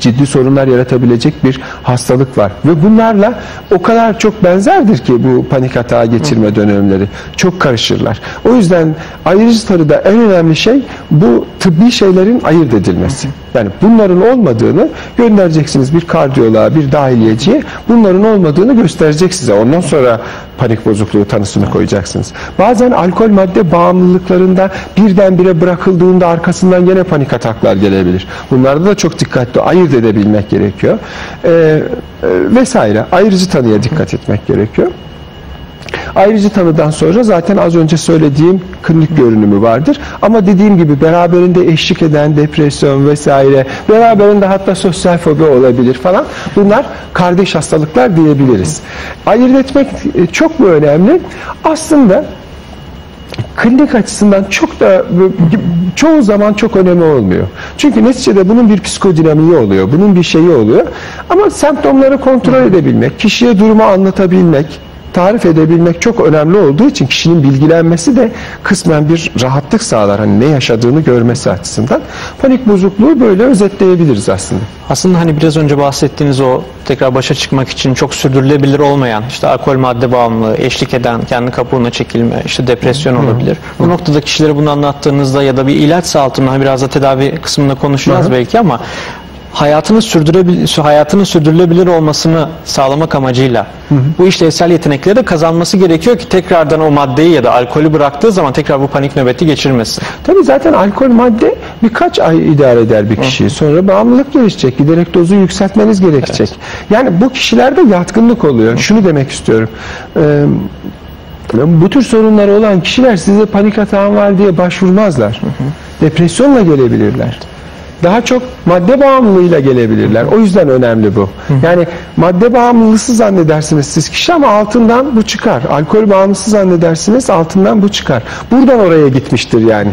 ciddi sorunlar yaratabilecek bir hastalık var. Ve bunlarla o kadar çok benzerdir ki bu panik atağı geçirme dönemleri. Çok karışırlar. O yüzden ayrıcı tarıda en önemli şey bu tıbbi şeylerin ayırt edilmesi. Yani bunların olmadığını göndereceksiniz bir kardiyoloğa, bir dahiliyeciye. Bunların olmadığını gösterecek size. Ondan sonra panik bozukluğu tanısını koyacaksınız. Bazen alkol madde bağımlılıklarında birdenbire bırakıldığında arkasından gene panik ataklar gelebilir. Bunlarda da çok dikkatli ayırt edebilmek gerekiyor. Ee, e, vesaire. Ayrıcı tanıya dikkat etmek gerekiyor. Ayrıcı tanıdan sonra zaten az önce söylediğim klinik görünümü vardır. Ama dediğim gibi beraberinde eşlik eden depresyon vesaire, beraberinde hatta sosyal fobi olabilir falan. Bunlar kardeş hastalıklar diyebiliriz. Ayırt etmek e, çok mu önemli? Aslında klinik açısından çok da çoğu zaman çok önemli olmuyor. Çünkü neticede bunun bir psikodinamiği oluyor. Bunun bir şeyi oluyor. Ama semptomları kontrol edebilmek, kişiye durumu anlatabilmek, tarif edebilmek çok önemli olduğu için kişinin bilgilenmesi de kısmen bir rahatlık sağlar. Hani ne yaşadığını görmesi açısından. Panik bozukluğu böyle özetleyebiliriz aslında. Aslında hani biraz önce bahsettiğiniz o tekrar başa çıkmak için çok sürdürülebilir olmayan işte alkol madde bağımlılığı, eşlik eden kendi kabuğuna çekilme, işte depresyon olabilir. Bu noktada kişilere bunu anlattığınızda ya da bir ilaç sağaltımında hani biraz da tedavi kısmında konuşacağız belki ama hayatını sürdürebil hayatının sürdürülebilir olmasını sağlamak amacıyla bu işlevsel yetenekleri de kazanması gerekiyor ki tekrardan o maddeyi ya da alkolü bıraktığı zaman tekrar bu panik nöbeti geçirmesin. Tabii zaten alkol madde birkaç ay idare eder bir kişiyi. Sonra bağımlılık gelişecek. Giderek dozu yükseltmeniz gerekecek. Yani bu kişilerde yatkınlık oluyor. Şunu demek istiyorum. Ee, bu tür sorunları olan kişiler size panik atağım var diye başvurmazlar. Depresyonla gelebilirler. Daha çok madde bağımlılığıyla gelebilirler. O yüzden önemli bu. Yani madde bağımlılısı zannedersiniz siz kişi ama altından bu çıkar. Alkol bağımlısı zannedersiniz altından bu çıkar. Buradan oraya gitmiştir yani.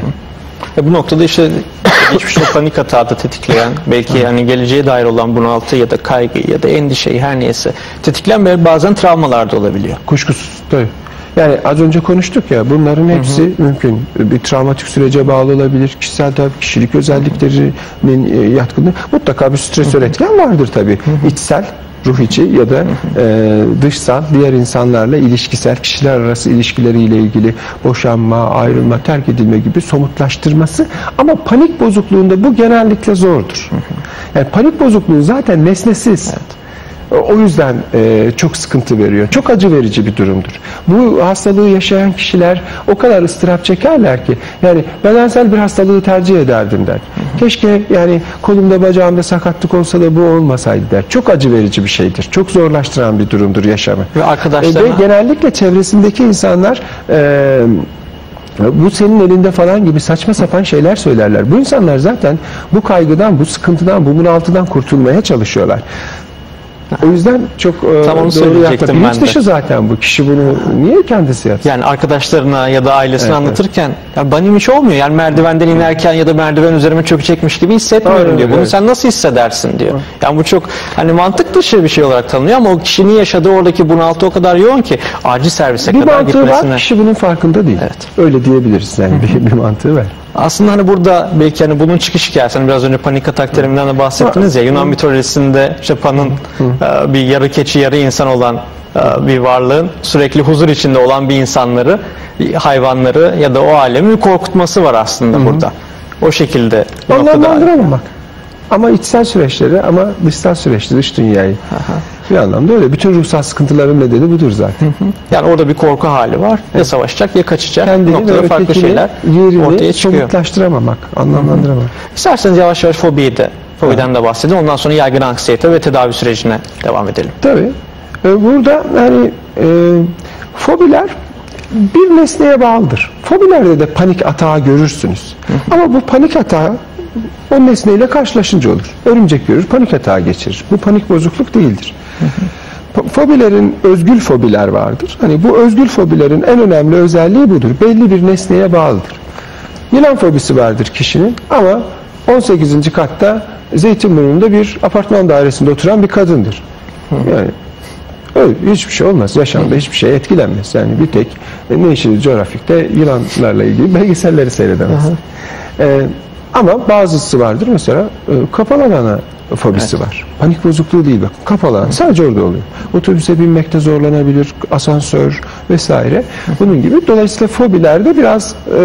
Ve bu noktada işte geçmişte panik atağı da tetikleyen, belki yani geleceğe dair olan bunaltı ya da kaygı ya da endişeyi her neyse tetikleyen bazen travmalar da olabiliyor. Kuşkusuz tabii. Yani az önce konuştuk ya bunların hepsi mümkün. Bir travmatik sürece bağlı olabilir. Kişisel tabii kişilik özelliklerinin e, yatkınlığı. Mutlaka bir stresör etken vardır tabii. İçsel ruh içi ya da e, dışsal diğer insanlarla ilişkisel kişiler arası ilişkileriyle ilgili boşanma, ayrılma, terk edilme gibi somutlaştırması ama panik bozukluğunda bu genellikle zordur. Yani panik bozukluğu zaten nesnesiz. O yüzden e, çok sıkıntı veriyor. Çok acı verici bir durumdur. Bu hastalığı yaşayan kişiler o kadar ıstırap çekerler ki yani bedensel bir hastalığı tercih ederdim der. Keşke yani kolumda bacağımda sakatlık olsa da bu olmasaydı der. Çok acı verici bir şeydir. Çok zorlaştıran bir durumdur yaşamı. Ve E, arkadaşlarına ve genellikle çevresindeki insanlar e, bu senin elinde falan gibi saçma sapan şeyler söylerler. Bu insanlar zaten bu kaygıdan, bu sıkıntıdan, bu bunaltıdan kurtulmaya çalışıyorlar. O yüzden çok e, Tam onu doğru söyleyecektim yapma. Bilinç ben de. dışı zaten bu. Kişi bunu niye kendisi yapsın? Yani arkadaşlarına ya da ailesine Evet, anlatırken ya benim hiç olmuyor. Yani merdivenden inerken ya da merdiven üzerime çökecekmiş gibi hissetmiyorum Aynen diyor. Bunu sen nasıl hissedersin diyor. Yani bu çok hani mantık dışı bir şey olarak tanınıyor ama o kişinin yaşadığı oradaki bunaltı o kadar yoğun ki acil servise Bir kadar mantığı gitmesine. var, kişi bunun farkında değil. Evet. Öyle diyebiliriz yani bir, bir mantığı var. Aslında hani burada belki hani bunun çıkış hikayesi hani biraz önce panik atak teriminden de bahsettiniz ya Yunan mitolojisinde işte Pan'ın e, bir yarı keçi yarı insan olan e, bir varlığın sürekli huzur içinde olan bir insanları hayvanları ya da o alemi korkutması var aslında burada. O şekilde bak. Ama içsel süreçleri ama dışsal süreçleri, dış dünyayı. Bir anlamda öyle. Bütün ruhsal sıkıntıların nedeni budur zaten. yani orada bir korku hali var. Ya savaşacak ya kaçacak. Kendini noktada farklı şeyler ortaya çıkıyor. somutlaştıramamak, anlamlandıramamak. İsterseniz yavaş yavaş fobiyi de fobiden de bahsedin. Ondan sonra yaygın anksiyete ve tedavi sürecine devam edelim. Tabii. Ee, Burada yani e, fobiler bir nesneye bağlıdır. Fobilerde de panik atağı görürsünüz. Ama bu panik atağı o nesneyle karşılaşınca olur. Örümcek görür, panik atağı geçirir. Bu panik bozukluk değildir. Fobilerin özgül fobiler vardır. Hani bu özgül fobilerin en önemli özelliği budur. Belli bir nesneye bağlıdır. Yılan fobisi vardır kişinin ama 18. katta Zeytinburnu'nda bir apartman dairesinde oturan bir kadındır. Yani öyle hiçbir şey olmaz. Yaşamda hiçbir şey etkilenmez. Yani bir tek e, National Geographic'te yılanlarla ilgili belgeselleri seyredemez. Ee, ama bazısı vardır mesela e, kapalı alana fobisi var. Panik bozukluğu değil bak. Kapalı alan sadece orada oluyor. Otobüse binmekte zorlanabilir, asansör vesaire. Bunun gibi. Dolayısıyla fobilerde biraz e,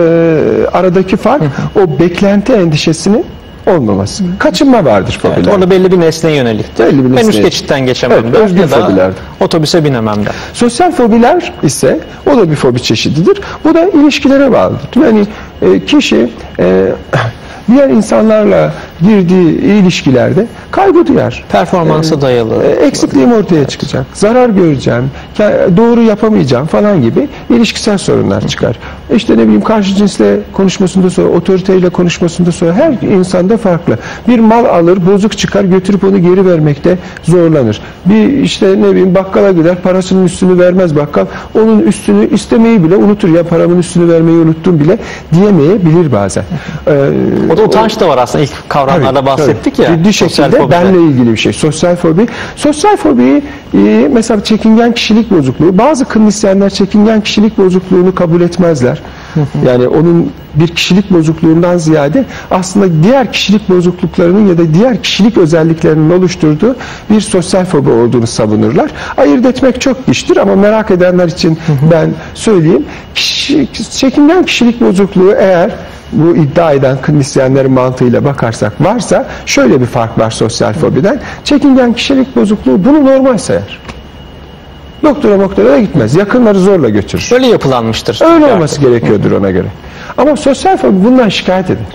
aradaki fark o beklenti endişesinin olmaması. Kaçınma vardır Evet, fobilerde. orada belli bir nesneye yöneliktir. Belli bir ben üst geçitten geçemem Evet, der ya da otobüse binemem der. Sosyal fobiler ise o da bir fobi çeşididir. Bu da ilişkilere bağlıdır. Yani e, kişi e, diğer insanlarla girdiği ilişkilerde kaygı duyar. Performansa dayalı. E, eksikliğim ortaya çıkacak. Zarar göreceğim. Doğru yapamayacağım falan gibi ilişkisel sorunlar çıkar. İşte ne bileyim karşı cinsle konuşmasında sonra, otoriteyle konuşmasında sonra her insanda farklı. Bir mal alır, bozuk çıkar, götürüp onu geri vermekte zorlanır. Bir işte ne bileyim bakkala gider, parasının üstünü vermez bakkal. Onun üstünü istemeyi bile unutur. Ya paramın üstünü vermeyi unuttum bile diyemeyebilir bazen. Ee, Orada utanç da var aslında ilk kavramlarda Tabii, bahsettik tabii. ya. Ciddi şekilde fobide. benle ilgili bir şey. Sosyal fobi. Sosyal fobi e, mesela çekingen kişilik bozukluğu. Bazı klinisyenler çekingen kişilik bozukluğunu kabul etmezler. Yani onun bir kişilik bozukluğundan ziyade aslında diğer kişilik bozukluklarının ya da diğer kişilik özelliklerinin oluşturduğu bir sosyal fobi olduğunu savunurlar. Ayırt etmek çok güçtür ama merak edenler için ben söyleyeyim. Kişi, çekingen kişilik bozukluğu eğer bu iddia eden klinisyenlerin mantığıyla bakarsak varsa şöyle bir fark var sosyal fobiden. Çekingen kişilik bozukluğu bunu normal sayar. Doktora doktora da gitmez. Yakınları zorla götürür. Öyle yapılanmıştır. Öyle olması gerekiyordur ona göre. Ama sosyal fobi bundan şikayet eder.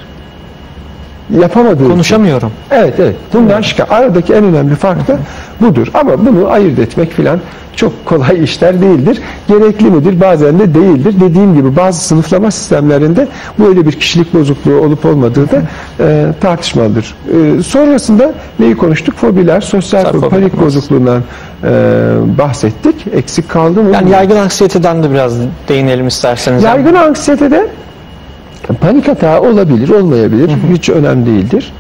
Yapamadığı için. Konuşamıyorum. Evet evet. Bundan şikayet. Aradaki en önemli fark da budur. Ama bunu ayırt etmek filan çok kolay işler değildir. Gerekli midir? Bazen de değildir. Dediğim gibi bazı sınıflama sistemlerinde bu öyle bir kişilik bozukluğu olup olmadığı da e, tartışmalıdır. E, sonrasında neyi konuştuk? Fobiler, sosyal fobi, panik evet. bozukluğundan e, bahsettik. Eksik kaldı mı? Yani yaygın anksiyeteden de biraz değinelim isterseniz. Yaygın anksiyetede panik atağı olabilir, olmayabilir. Hiç önemli değildir.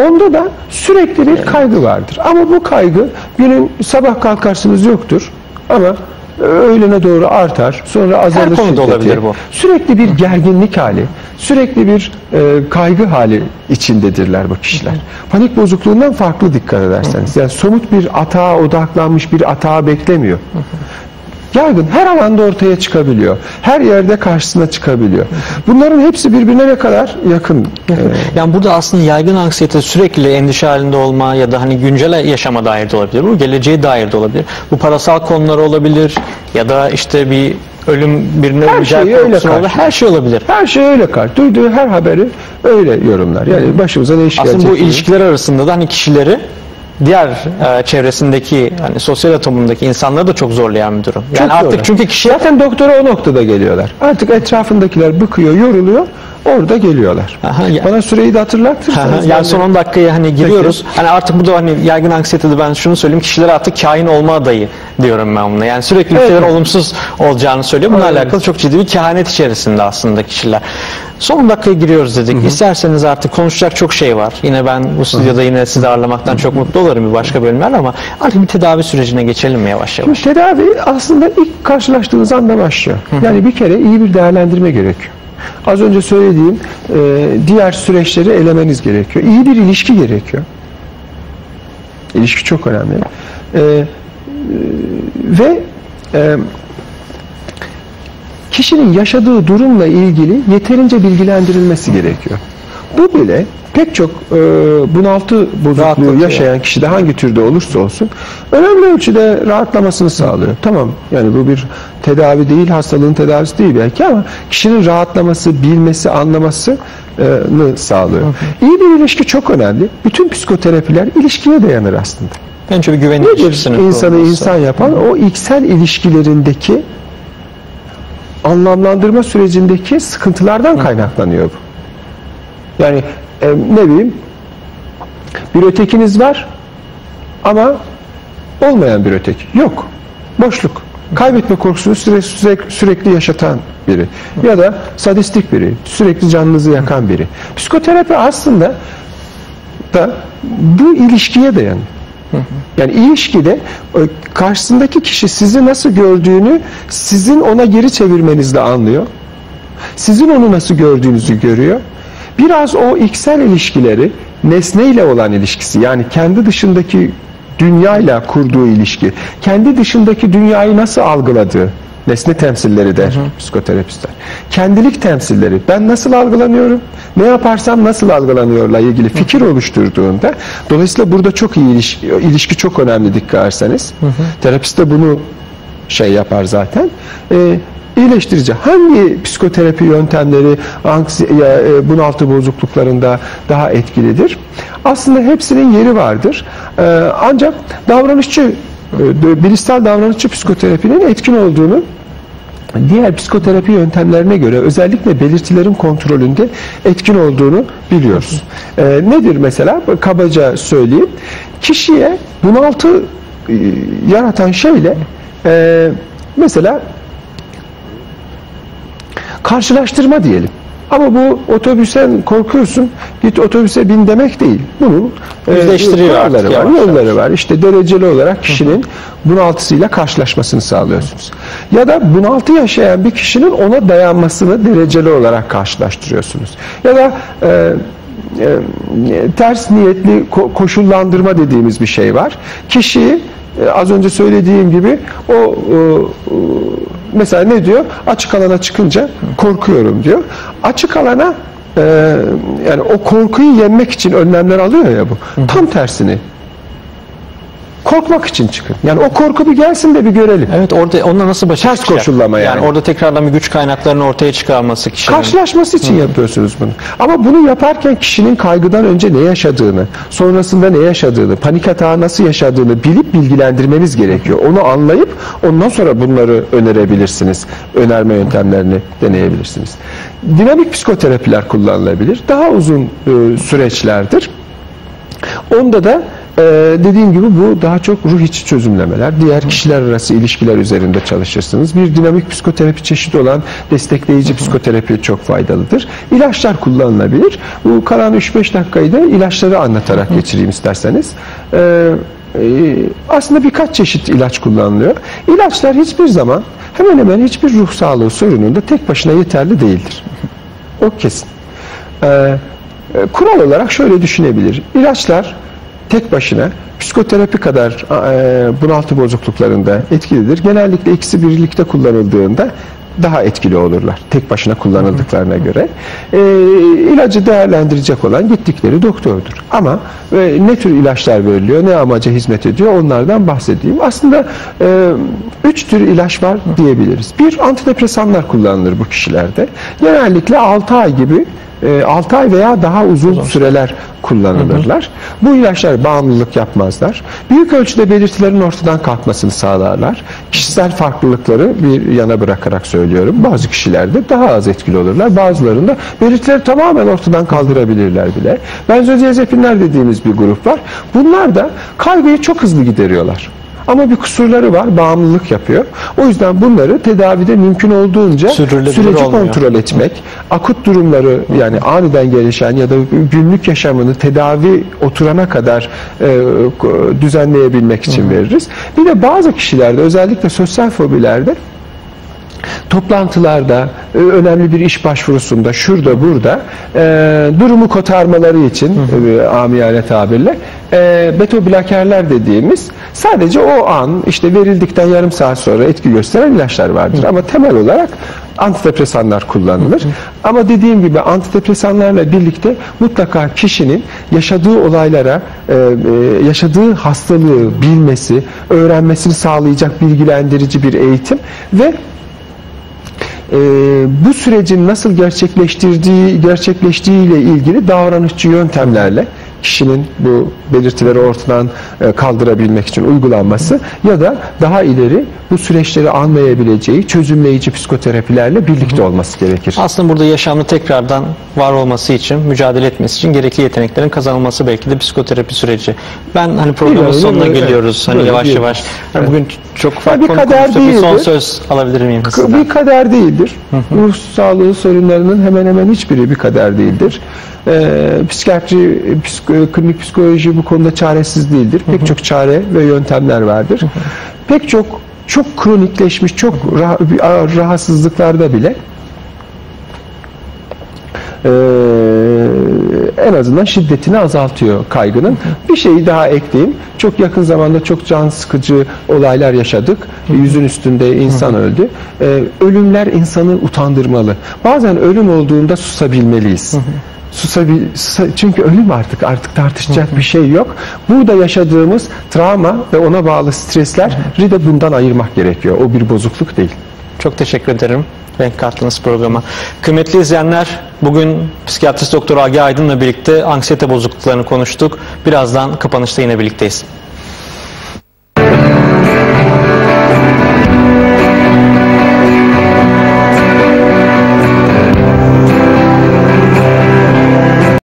Onda da sürekli bir kaygı vardır. Ama bu kaygı günün sabah kalkarsınız yoktur. Ama öğlene doğru artar. Sonra azalır konuda şiddeti. olabilir bu. Sürekli bir gerginlik hali, sürekli bir e, kaygı hali içindedirler bu kişiler. Panik bozukluğundan farklı dikkat ederseniz. Yani somut bir atağa odaklanmış bir atağı beklemiyor. Yaygın her alanda ortaya çıkabiliyor. Her yerde karşısına çıkabiliyor. Bunların hepsi birbirine ne kadar yakın. e, Yani burada aslında yaygın anksiyete sürekli endişe halinde olma ya da hani güncel yaşama dair de olabilir. Bu geleceğe dair de olabilir. Bu parasal konular olabilir ya da işte bir ölüm birine Her öleceği şeyi öyle karşılıyor. Her şey olabilir. her şey öyle kar. Duyduğu her haberi öyle yorumlar. Yani başımıza ne iş Aslında bu ilişkiler arasında da hani kişileri diğer e, çevresindeki hani sosyal atomundaki insanları da çok zorlayan bir durum. Yani Çok artık zorlar. çünkü kişi Zaten doktora o noktada geliyorlar. Artık etrafındakiler bıkıyor, yoruluyor. Orada geliyorlar. Aha, ya- Bana süreyi de hatırlatırsanız. ben yani son 10 dakikaya hani giriyoruz. Hani artık bu da hani yaygın anksiyetede ben şunu söyleyeyim. Kişiler artık kahin olma adayı diyorum ben buna. Yani sürekli Evet. şeyler olumsuz olacağını söylüyor. Bununla Aynen. alakalı çok ciddi bir kehanet içerisinde aslında kişiler. Son 10 dakikaya giriyoruz dedik. İsterseniz artık konuşacak çok şey var. Yine ben bu stüdyoda yine sizi ağırlamaktan çok mutlu olurum bir başka bölümler ama artık bir tedavi sürecine geçelim mi yavaş yavaş? Şimdi tedavi aslında ilk karşılaştığınız anda başlıyor. Yani bir kere iyi bir değerlendirme gerekiyor. Az önce söylediğim e, diğer süreçleri elemeniz gerekiyor. İyi bir ilişki gerekiyor. İlişki çok önemli. E, e, ve e, kişinin yaşadığı durumla ilgili yeterince bilgilendirilmesi gerekiyor. Bu bile pek çok e, bunaltı bozukluğu yaşayan kişide hangi türde olursa olsun önemli ölçüde rahatlamasını sağlıyor. Tamam yani bu bir tedavi değil, hastalığın tedavisi değil belki ama kişinin rahatlaması, bilmesi, anlamasını sağlıyor. İyi bir ilişki çok önemli. Bütün psikoterapiler ilişkiye dayanır aslında. Bence bir güven Nedir insanı kurulması. insan yapan? O içsel ilişkilerindeki anlamlandırma sürecindeki sıkıntılardan kaynaklanıyor bu. Yani e, ne bileyim bir ötekiniz var ama olmayan bir öteki. Yok. Boşluk. Kaybetme korkusunu süre- sürekli, sürekli yaşatan biri. Ya da sadistik biri. Sürekli canınızı yakan biri. Psikoterapi aslında da bu ilişkiye dayanıyor. Yani ilişkide e, karşısındaki kişi sizi nasıl gördüğünü sizin ona geri çevirmenizle anlıyor. Sizin onu nasıl gördüğünüzü görüyor. Biraz o içsel ilişkileri nesneyle olan ilişkisi yani kendi dışındaki dünyayla kurduğu ilişki, kendi dışındaki dünyayı nasıl algıladığı, nesne temsilleri der psikoterapistler. Kendilik temsilleri, ben nasıl algılanıyorum, ne yaparsam nasıl algılanıyorla ilgili fikir oluşturduğunda, dolayısıyla burada çok iyi ilişki, ilişki çok önemli dikkat ederseniz. Terapist de bunu şey yapar zaten. Ee, iyileştirici. Hangi psikoterapi yöntemleri e, bunaltı bozukluklarında daha etkilidir? Aslında hepsinin yeri vardır. Ee, ancak davranışçı, e, bilişsel davranışçı psikoterapinin etkin olduğunu diğer psikoterapi yöntemlerine göre özellikle belirtilerin kontrolünde etkin olduğunu biliyoruz. Nedir mesela? Kabaca söyleyeyim. Kişiye bunaltı e, yaratan şeyle e, mesela karşılaştırma diyelim. Ama bu otobüsten korkuyorsun, git otobüse bin demek değil. Bunun e, Yüzleştiriyor kuralları artık var, yavaş yavaş. yolları var. İşte dereceli olarak kişinin bunaltısıyla karşılaşmasını sağlıyorsunuz. Ya da bunaltı yaşayan bir kişinin ona dayanmasını dereceli olarak karşılaştırıyorsunuz. Ya da e, e, ters niyetli ko- koşullandırma dediğimiz bir şey var. Kişiyi e, az önce söylediğim gibi o, o mesela ne diyor? Açık alana çıkınca korkuyorum diyor. Açık alana e, yani o korkuyu yenmek için önlemler alıyor ya bu. Tam tersini. Korkmak için çıkın. Yani o korku bir gelsin de bir görelim. Evet orada onunla nasıl başa Ters çıkacak? koşullama yani. orada tekrardan bir güç kaynaklarını ortaya çıkarması kişinin. Karşılaşması için yapıyorsunuz bunu. Ama bunu yaparken kişinin kaygıdan önce ne yaşadığını, sonrasında ne yaşadığını, panik atağı nasıl yaşadığını bilip bilgilendirmeniz gerekiyor. Onu anlayıp ondan sonra bunları önerebilirsiniz. Önerme yöntemlerini deneyebilirsiniz. Dinamik psikoterapiler kullanılabilir. Daha uzun e, süreçlerdir. Onda da e, dediğim gibi bu daha çok ruh içi çözümlemeler, diğer kişiler arası ilişkiler üzerinde çalışırsınız. Bir dinamik psikoterapi çeşidi olan destekleyici psikoterapi çok faydalıdır. İlaçlar kullanılabilir. Bu kalan 3-5 dakikayı da ilaçları anlatarak geçireyim isterseniz. E, e, aslında birkaç çeşit ilaç kullanılıyor. İlaçlar hiçbir zaman hemen hemen hiçbir ruh sağlığı sorununda tek başına yeterli değildir. O kesin. Ee, e, kural olarak şöyle düşünebilir. İlaçlar tek başına psikoterapi kadar e, bunaltı bozukluklarında etkilidir. Genellikle ikisi birlikte kullanıldığında daha etkili olurlar. Tek başına kullanıldıklarına göre. E, ilacı değerlendirecek olan gittikleri doktordur. Ama e, ne tür ilaçlar veriliyor, ne amaca hizmet ediyor onlardan bahsedeyim. Aslında e, üç tür ilaç var diyebiliriz. Bir, antidepresanlar kullanılır bu kişilerde. Genellikle 6 ay gibi 6 ay veya daha uzun süreler kullanılırlar. Bu ilaçlar bağımlılık yapmazlar. Büyük ölçüde belirtilerin ortadan kalkmasını sağlarlar. Kişisel farklılıkları bir yana bırakarak söylüyorum. Bazı kişilerde daha az etkili olurlar. Bazılarında belirtileri tamamen ortadan kaldırabilirler bile. Benzodiazepinler dediğimiz bir grup var. Bunlar da kaygıyı çok hızlı gideriyorlar. Ama bir kusurları var, bağımlılık yapıyor. O yüzden bunları tedavide mümkün olduğunca süreci olmuyor. kontrol etmek, akut durumları yani aniden gelişen ya da günlük yaşamını tedavi oturana kadar e, düzenleyebilmek için veririz. Bir de bazı kişilerde özellikle sosyal fobilerde toplantılarda, e, önemli bir iş başvurusunda, şurada burada e, durumu kotarmaları için e, amiyane tabirle e, beta blokerler dediğimiz sadece o an işte verildikten yarım saat sonra etki gösteren ilaçlar vardır. Ama temel olarak antidepresanlar kullanılır. Ama dediğim gibi antidepresanlarla birlikte mutlaka kişinin yaşadığı olaylara, e, e, yaşadığı hastalığı bilmesi, öğrenmesini sağlayacak bilgilendirici bir eğitim ve e, bu sürecin nasıl gerçekleştirdiği gerçekleştiği ile ilgili davranışçı yöntemlerle kişinin bu belirtileri ortadan e, kaldırabilmek için uygulanması ya da daha ileri bu süreçleri anlayabileceği çözümleyici psikoterapilerle birlikte olması gerekir. Aslında burada yaşamda tekrardan var olması için, mücadele etmesi için gerekli yeteneklerin kazanılması belki de psikoterapi süreci. Ben hani programın Öyle, sonuna öyle, geliyoruz. Hani böyle yavaş yavaş. Hani bugün çok farklı bir kader konuştuk. Bir son değildir. söz alabilir miyim sizden? Bir kader değildir. Ruh sağlığı sorunlarının hemen hemen hiçbiri bir kader değildir. Ee, psikiyatri, psiko- klinik psikoloji bu konuda çaresiz değildir. Pek çok çare ve yöntemler vardır. Pek çok çok kronikleşmiş, çok rah- rahatsızlıklarda bile eee, en azından şiddetini azaltıyor kaygının. Bir şeyi daha ekleyeyim. Çok yakın zamanda çok can sıkıcı olaylar yaşadık. Yüzün üstünde insan öldü. Eee, ölümler insanı utandırmalı. Bazen ölüm olduğunda susabilmeliyiz. Susabil, susa- çünkü ölüm artık artık tartışacak bir şey yok. Burada yaşadığımız travma ve ona bağlı stresleri de bundan ayırmak gerekiyor. O bir bozukluk değil. Çok teşekkür ederim. Renk kattınız programa. Kıymetli izleyenler, bugün psikiyatrist doktor Agi Aydın'la birlikte anksiyete bozukluklarını konuştuk. Birazdan kapanışta yine birlikteyiz.